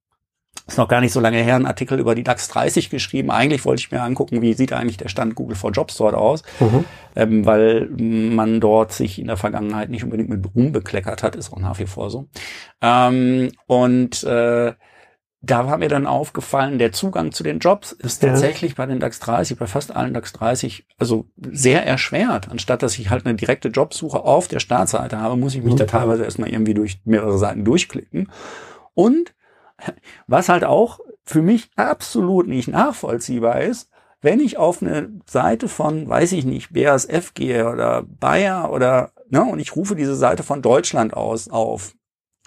ist noch gar nicht so lange her, einen Artikel über die DAX 30 geschrieben. Eigentlich wollte ich mir angucken, wie sieht eigentlich der Stand Google for Jobs dort aus, Mhm. ähm, weil man dort sich in der Vergangenheit nicht unbedingt mit Ruhm bekleckert hat, ist auch nach wie vor so. Ähm, und äh, da war mir dann aufgefallen, der Zugang zu den Jobs ist Ja. tatsächlich bei den DAX 30, bei fast allen DAX 30, also sehr erschwert. Anstatt dass ich halt eine direkte Jobsuche auf der Startseite habe, muss ich mich Mhm. da teilweise erstmal irgendwie durch mehrere Seiten durchklicken. Und was halt auch für mich absolut nicht nachvollziehbar ist, wenn ich auf eine Seite von, weiß ich nicht, BASF gehe oder Bayer oder, ne, und ich rufe diese Seite von Deutschland aus auf,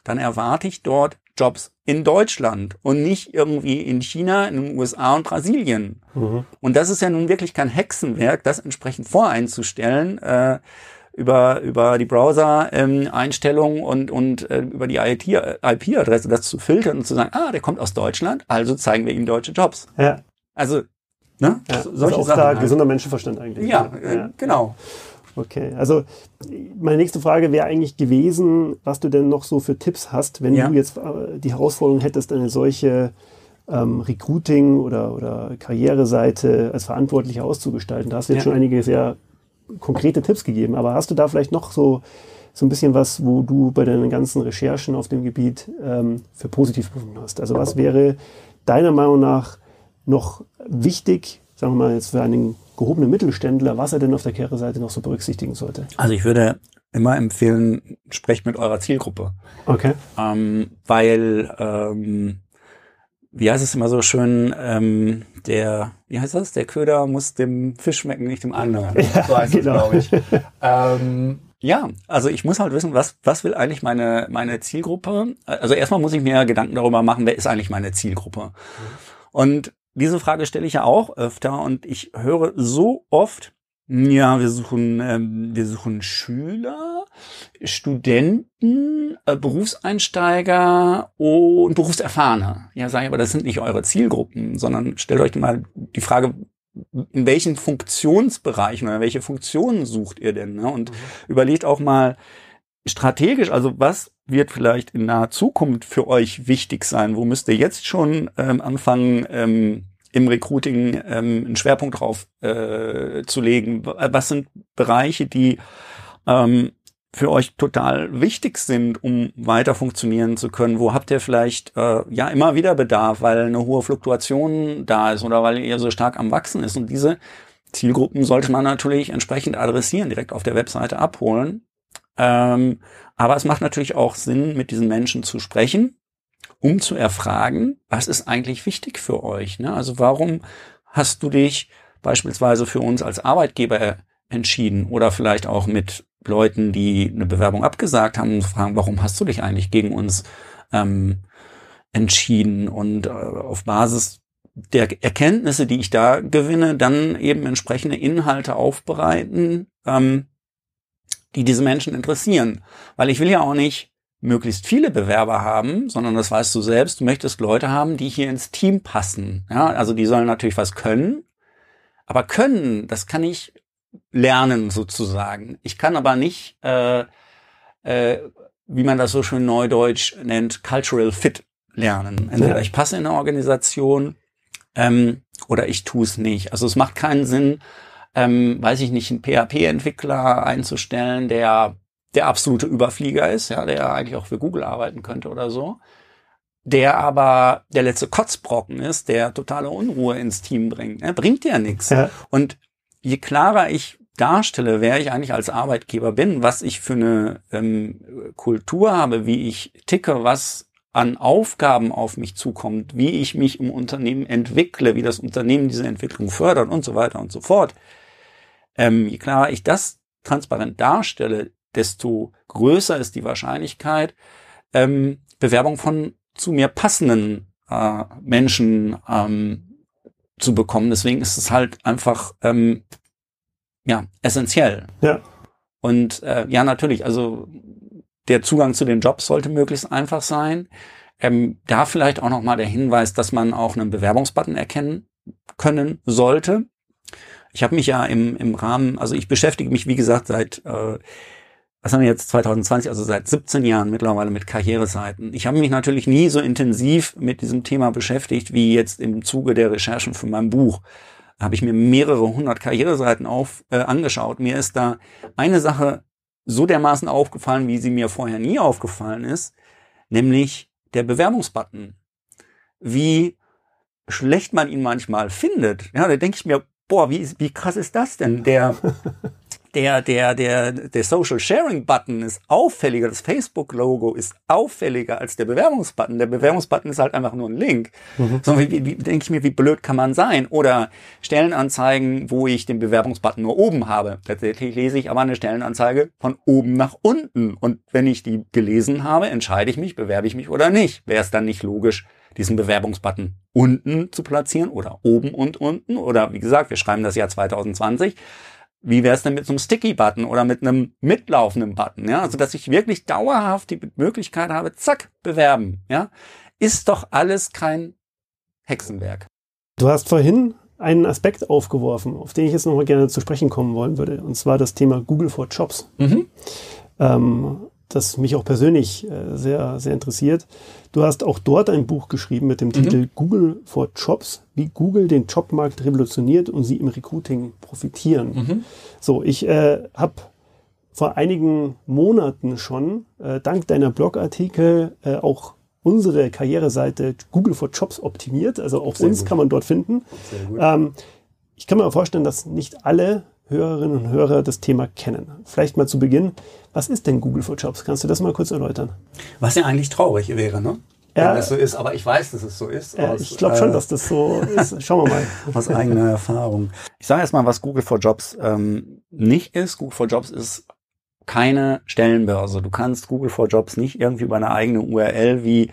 dann erwarte ich dort Jobs in Deutschland und nicht irgendwie in China, in den USA und Brasilien. Mhm. Und das ist ja nun wirklich kein Hexenwerk, das entsprechend voreinzustellen äh, über über die Browser-Einstellungen und und äh, über die IP-Adresse das zu filtern und zu sagen, ah, der kommt aus Deutschland, also zeigen wir ihm deutsche Jobs. Ja, Also ne, ja. so- also auch da halt. gesunder Menschenverstand eigentlich. Ja, Ja. äh, genau. Okay, also meine nächste Frage wäre eigentlich gewesen, was du denn noch so für Tipps hast, wenn Ja. du jetzt äh, die Herausforderung hättest, eine solche ähm, Recruiting- oder, oder Karriereseite als Verantwortlicher auszugestalten. Da hast du jetzt Ja. schon einige sehr konkrete Tipps gegeben, aber hast du da vielleicht noch so, so ein bisschen was, wo du bei deinen ganzen Recherchen auf dem Gebiet ähm, für positiv befunden hast? Also was wäre deiner Meinung nach noch wichtig, sagen wir mal jetzt für einen gehobenen Mittelständler, was er denn auf der Karriereseite noch so berücksichtigen sollte? Also ich würde immer empfehlen, sprecht mit eurer Zielgruppe. Okay. Ähm, weil, ähm, wie heißt es immer so schön, ähm, der, wie heißt das? Der Köder muss dem Fisch schmecken, nicht dem anderen. Ja, so heißt genau. glaube ich. ähm, ja, also ich muss halt wissen, was, was will eigentlich meine, meine Zielgruppe? Also erstmal muss ich mir Gedanken darüber machen, wer ist eigentlich meine Zielgruppe? Und diese Frage stelle ich ja auch öfter und ich höre so oft, ja, wir suchen, ähm, wir suchen Schüler, Studenten, äh, Berufseinsteiger und Berufserfahrene. Ja, sage ich, aber das sind nicht eure Zielgruppen, sondern stellt euch mal die Frage, in welchen Funktionsbereichen oder welche Funktionen sucht ihr denn? Ne? Und überlegt auch mal strategisch, also was wird vielleicht in naher Zukunft für euch wichtig sein? Wo müsst ihr jetzt schon ähm, anfangen, ähm, im Recruiting ähm, einen Schwerpunkt drauf äh, zu legen? Was sind Bereiche, die ähm, für euch total wichtig sind, um weiter funktionieren zu können? Wo habt ihr vielleicht äh, ja immer wieder Bedarf, weil eine hohe Fluktuation da ist oder weil ihr so stark am Wachsen ist? Und diese Zielgruppen sollte man natürlich entsprechend adressieren, direkt auf der Webseite abholen. Ähm, aber es macht natürlich auch Sinn, mit diesen Menschen zu sprechen, um zu erfragen, was ist eigentlich wichtig für euch? Ne? Also warum hast du dich beispielsweise für uns als Arbeitgeber entschieden oder vielleicht auch mit Leuten, die eine Bewerbung abgesagt haben, fragen, warum hast du dich eigentlich gegen uns ähm, entschieden und äh, auf Basis der Erkenntnisse, die ich da gewinne, dann eben entsprechende Inhalte aufbereiten, ähm, die diese Menschen interessieren. Weil ich will ja auch nicht möglichst viele Bewerber haben, sondern das weißt du selbst, du möchtest Leute haben, die hier ins Team passen. Ja, also die sollen natürlich was können, aber können, das kann ich lernen sozusagen. Ich kann aber nicht, äh, äh, wie man das so schön neudeutsch nennt, Cultural Fit lernen. Entweder ich passe in eine Organisation ähm, oder ich tue es nicht. Also es macht keinen Sinn, ähm, weiß ich nicht, einen PHP-Entwickler einzustellen, der der absolute Überflieger ist, ja, der eigentlich auch für Google arbeiten könnte oder so, der aber der letzte Kotzbrocken ist, der totale Unruhe ins Team bringt. Ne? Bringt ja nichts. Ja. Und je klarer ich darstelle, wer ich eigentlich als Arbeitgeber bin, was ich für eine ähm, Kultur habe, wie ich ticke, was an Aufgaben auf mich zukommt, wie ich mich im Unternehmen entwickle, wie das Unternehmen diese Entwicklung fördert und so weiter und so fort. Ähm, je klarer ich das transparent darstelle, desto größer ist die Wahrscheinlichkeit, ähm, Bewerbung von zu mir passenden äh, Menschen ähm, zu bekommen. Deswegen ist es halt einfach ähm, ja essentiell. Ja. Und äh, ja, natürlich, also der Zugang zu den Jobs sollte möglichst einfach sein. Ähm, da vielleicht auch nochmal der Hinweis, dass man auch einen Bewerbungsbutton erkennen können sollte. Ich habe mich ja im, im Rahmen, also ich beschäftige mich, wie gesagt, seit, äh, was haben wir jetzt, 2020, also seit 17 Jahren mittlerweile mit Karriereseiten. Ich habe mich natürlich nie so intensiv mit diesem Thema beschäftigt, wie jetzt im Zuge der Recherchen für mein Buch. Da habe ich mir mehrere hundert Karriereseiten auf, äh, angeschaut. Mir ist da eine Sache so dermaßen aufgefallen, wie sie mir vorher nie aufgefallen ist, nämlich der Bewerbungsbutton. Wie schlecht man ihn manchmal findet. Ja, da denke ich mir, boah, wie, wie krass ist das denn? Der, der, der, der, der Social Sharing Button ist auffälliger, das Facebook Logo ist auffälliger als der Bewerbungsbutton. Der Bewerbungsbutton ist halt einfach nur ein Link. Mhm. So, wie, wie, wie denke ich mir, wie blöd kann man sein? Oder Stellenanzeigen, wo ich den Bewerbungsbutton nur oben habe. Tatsächlich lese ich aber eine Stellenanzeige von oben nach unten. Und wenn ich die gelesen habe, entscheide ich mich, bewerbe ich mich oder nicht. Wäre es dann nicht logisch, diesen Bewerbungsbutton unten zu platzieren oder oben und unten? Oder wie gesagt, wir schreiben das Jahr 2020 wie wäre es denn mit so einem Sticky-Button oder mit einem mitlaufenden Button? Ja, also dass ich wirklich dauerhaft die Möglichkeit habe, zack, bewerben. Ja, ist doch alles kein Hexenwerk. Du hast vorhin einen Aspekt aufgeworfen, auf den ich jetzt nochmal gerne zu sprechen kommen wollen würde, und zwar das Thema Google for Jobs. Mhm. Ähm, das mich auch persönlich äh, sehr, sehr interessiert. Du hast auch dort ein Buch geschrieben mit dem mhm. Titel Google for Jobs, wie Google den Jobmarkt revolutioniert und sie im Recruiting profitieren. Mhm. So, ich äh, habe vor einigen Monaten schon, äh, dank deiner Blogartikel, äh, auch unsere Karriereseite Google for Jobs optimiert. Also auch Sehr uns gut. kann man dort finden. Ähm, ich kann mir vorstellen, dass nicht alle Hörerinnen und Hörer das Thema kennen. Vielleicht mal zu Beginn, was ist denn Google for Jobs? Kannst du das mal kurz erläutern? Was ja eigentlich traurig wäre, ne? Ja, Wenn das so ist, aber ich weiß, dass es so ist. Ja, aus, ich glaube schon, äh, dass das so ist. Schauen wir mal. Aus eigener Erfahrung. Ich sage erstmal, was Google for Jobs ähm, nicht ist. Google for Jobs ist keine Stellenbörse. Du kannst Google for Jobs nicht irgendwie über eine eigene URL wie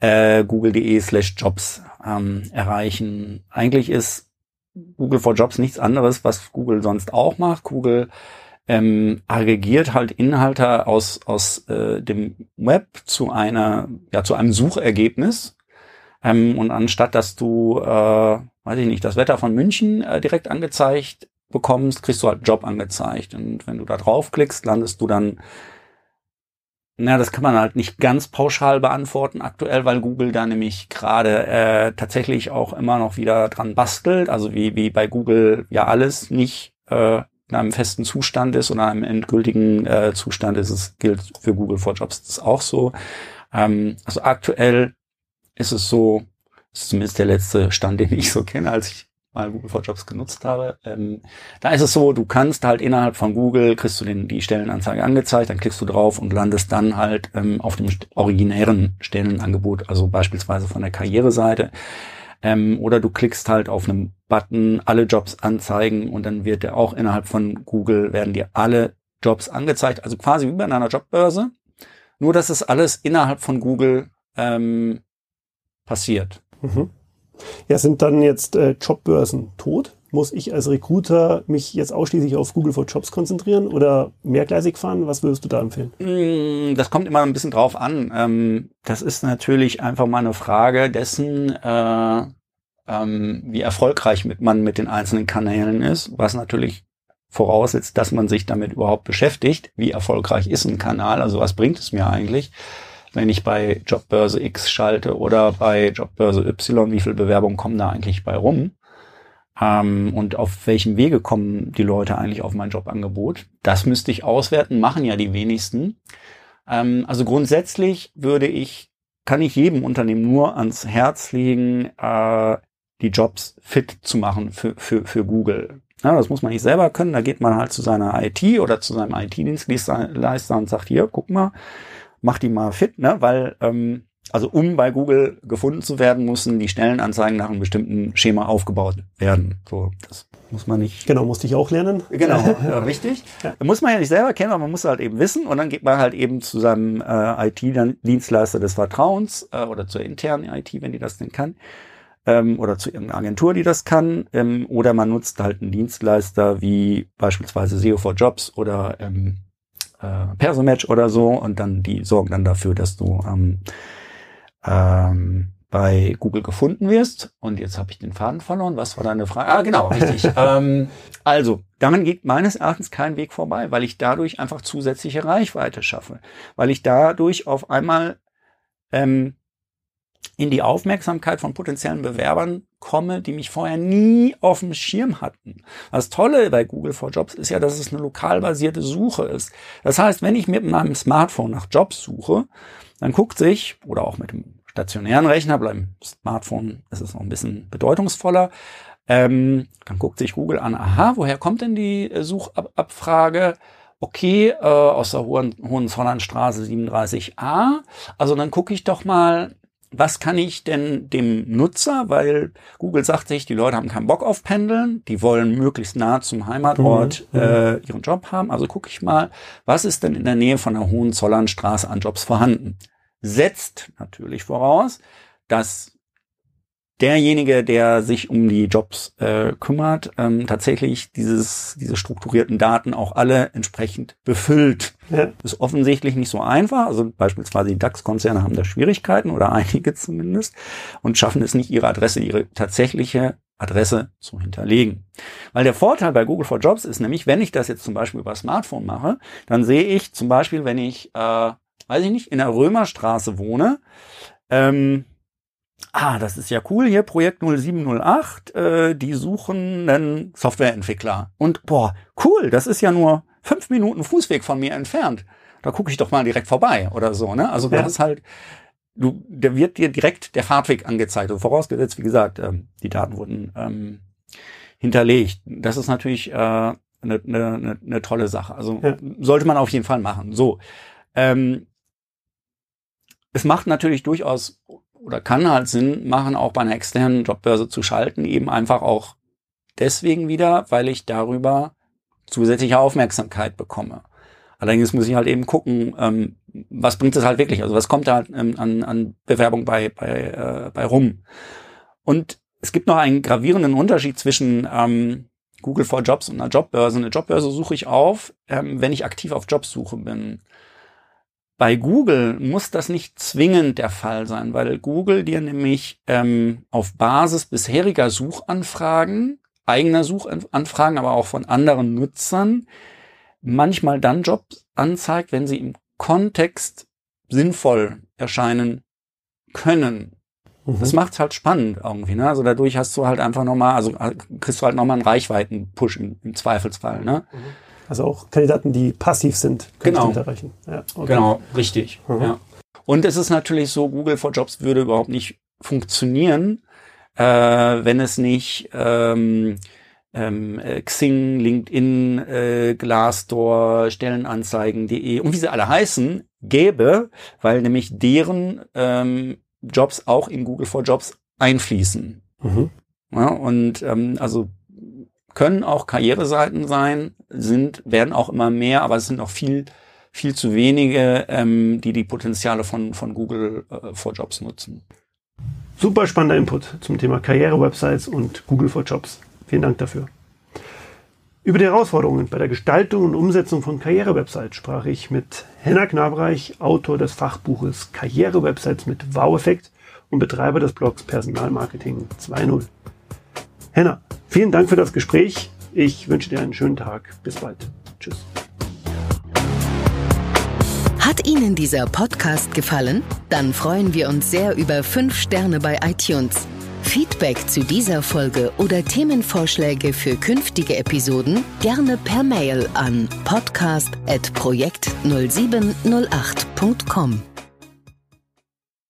äh, google.de slash jobs ähm, erreichen. Eigentlich ist Google for Jobs nichts anderes, was Google sonst auch macht. Google ähm, aggregiert halt Inhalte aus aus äh, dem Web zu einer ja zu einem Suchergebnis ähm, und anstatt dass du äh, weiß ich nicht das Wetter von München äh, direkt angezeigt bekommst kriegst du halt Job angezeigt und wenn du da draufklickst landest du dann na, das kann man halt nicht ganz pauschal beantworten aktuell, weil Google da nämlich gerade äh, tatsächlich auch immer noch wieder dran bastelt. Also wie, wie bei Google ja alles nicht äh, in einem festen Zustand ist oder einem endgültigen äh, Zustand ist. Es gilt für Google for Jobs das auch so. Ähm, also aktuell ist es so, ist zumindest der letzte Stand, den ich so kenne, als ich mal Google for Jobs genutzt habe. Ähm, da ist es so, du kannst halt innerhalb von Google, kriegst du den, die Stellenanzeige angezeigt, dann klickst du drauf und landest dann halt ähm, auf dem originären Stellenangebot, also beispielsweise von der Karriereseite. Ähm, oder du klickst halt auf einen Button, alle Jobs anzeigen und dann wird dir auch innerhalb von Google, werden dir alle Jobs angezeigt, also quasi wie bei einer Jobbörse. Nur, dass es alles innerhalb von Google ähm, passiert. Mhm. Ja, sind dann jetzt äh, Jobbörsen tot? Muss ich als Recruiter mich jetzt ausschließlich auf Google for Jobs konzentrieren oder mehrgleisig fahren? Was würdest du da empfehlen? Mm, das kommt immer ein bisschen drauf an. Ähm, das ist natürlich einfach mal eine Frage dessen, äh, ähm, wie erfolgreich man mit den einzelnen Kanälen ist, was natürlich voraussetzt, dass man sich damit überhaupt beschäftigt. Wie erfolgreich ist ein Kanal? Also was bringt es mir eigentlich? Wenn ich bei Jobbörse X schalte oder bei Jobbörse Y, wie viele Bewerbungen kommen da eigentlich bei rum? Ähm, und auf welchem Wege kommen die Leute eigentlich auf mein Jobangebot? Das müsste ich auswerten, machen ja die wenigsten. Ähm, also grundsätzlich würde ich, kann ich jedem Unternehmen nur ans Herz legen, äh, die Jobs fit zu machen für, für, für Google. Ja, das muss man nicht selber können. Da geht man halt zu seiner IT oder zu seinem IT-Dienstleister und sagt, hier, guck mal, mach die mal fit, ne? Weil, ähm, also um bei Google gefunden zu werden, müssen die Stellenanzeigen nach einem bestimmten Schema aufgebaut werden. So, das muss man nicht. Genau, musste ich auch lernen. Genau, ja, richtig. Ja. Muss man ja nicht selber kennen, aber man muss halt eben wissen und dann geht man halt eben zu seinem äh, IT-Dienstleister des Vertrauens äh, oder zur internen IT, wenn die das denn kann. Ähm, oder zu irgendeiner Agentur, die das kann, ähm, oder man nutzt halt einen Dienstleister wie beispielsweise SEO for Jobs oder ähm, äh, Persomatch oder so und dann die sorgen dann dafür, dass du ähm, ähm, bei Google gefunden wirst. Und jetzt habe ich den Faden verloren. Was war deine Frage? Ah, genau, richtig. ähm, also, daran geht meines Erachtens kein Weg vorbei, weil ich dadurch einfach zusätzliche Reichweite schaffe. Weil ich dadurch auf einmal ähm, in die Aufmerksamkeit von potenziellen Bewerbern komme, die mich vorher nie auf dem Schirm hatten. Das Tolle bei Google for Jobs ist ja, dass es eine lokal basierte Suche ist. Das heißt, wenn ich mit meinem Smartphone nach Jobs suche, dann guckt sich, oder auch mit dem stationären Rechner, beim Smartphone ist es noch ein bisschen bedeutungsvoller. Ähm, dann guckt sich Google an, aha, woher kommt denn die äh, Suchabfrage? Okay, äh, aus der Hohen, Hohenzollernstraße 37a. Also dann gucke ich doch mal, was kann ich denn dem Nutzer, weil Google sagt sich, die Leute haben keinen Bock auf Pendeln, die wollen möglichst nah zum Heimatort mhm. äh, ihren Job haben. Also gucke ich mal, was ist denn in der Nähe von der Hohenzollernstraße an Jobs vorhanden? setzt natürlich voraus, dass derjenige, der sich um die Jobs äh, kümmert, ähm, tatsächlich dieses, diese strukturierten Daten auch alle entsprechend befüllt. Ja. Ist offensichtlich nicht so einfach. Also beispielsweise die DAX-Konzerne haben da Schwierigkeiten oder einige zumindest und schaffen es nicht, ihre Adresse, ihre tatsächliche Adresse zu hinterlegen. Weil der Vorteil bei Google for Jobs ist nämlich, wenn ich das jetzt zum Beispiel über Smartphone mache, dann sehe ich zum Beispiel, wenn ich äh, weiß ich nicht, in der Römerstraße wohne. Ähm, ah, das ist ja cool hier, Projekt 0708, äh, die suchen einen Softwareentwickler. Und boah, cool, das ist ja nur fünf Minuten Fußweg von mir entfernt. Da gucke ich doch mal direkt vorbei oder so, ne? Also ja. das ist halt, du, da wird dir direkt der Fahrtweg angezeigt. Also vorausgesetzt, wie gesagt, ähm, die Daten wurden ähm, hinterlegt. Das ist natürlich äh, eine, eine, eine tolle Sache. Also ja. sollte man auf jeden Fall machen. So. Ähm, es macht natürlich durchaus oder kann halt Sinn machen, auch bei einer externen Jobbörse zu schalten, eben einfach auch deswegen wieder, weil ich darüber zusätzliche Aufmerksamkeit bekomme. Allerdings muss ich halt eben gucken, ähm, was bringt es halt wirklich, also was kommt da ähm, an, an Bewerbung bei, bei, äh, bei rum. Und es gibt noch einen gravierenden Unterschied zwischen ähm, Google for Jobs und einer Jobbörse. Eine Jobbörse suche ich auf, ähm, wenn ich aktiv auf Jobsuche bin. Bei Google muss das nicht zwingend der Fall sein, weil Google dir nämlich ähm, auf Basis bisheriger Suchanfragen, eigener Suchanfragen, aber auch von anderen Nutzern, manchmal dann Jobs anzeigt, wenn sie im Kontext sinnvoll erscheinen können. Mhm. Das macht's halt spannend irgendwie, ne? Also dadurch hast du halt einfach nochmal, also kriegst du halt nochmal einen Reichweiten-Push im, im Zweifelsfall, ne? Mhm. Also auch Kandidaten, die passiv sind, können genau. erreichen. Ja, okay. Genau, richtig. Mhm. Ja. Und es ist natürlich so, Google for Jobs würde überhaupt nicht funktionieren, äh, wenn es nicht ähm, ähm, äh, Xing, LinkedIn, äh, Glassdoor, Stellenanzeigen.de und wie sie alle heißen, gäbe, weil nämlich deren ähm, Jobs auch in Google for Jobs einfließen. Mhm. Ja, und ähm, also können auch Karriereseiten sein, sind, werden auch immer mehr, aber es sind noch viel, viel zu wenige, ähm, die die Potenziale von, von Google äh, for Jobs nutzen. Super spannender Input zum Thema Karriere-Websites und Google for Jobs. Vielen Dank dafür. Über die Herausforderungen bei der Gestaltung und Umsetzung von Karriere-Websites sprach ich mit Henna Knabreich, Autor des Fachbuches Karriere-Websites mit Wow-Effekt und Betreiber des Blogs Personalmarketing 2.0. Henna, vielen Dank für das Gespräch. Ich wünsche dir einen schönen Tag. Bis bald. Tschüss. Hat Ihnen dieser Podcast gefallen? Dann freuen wir uns sehr über 5 Sterne bei iTunes. Feedback zu dieser Folge oder Themenvorschläge für künftige Episoden gerne per Mail an podcast.projekt0708.com.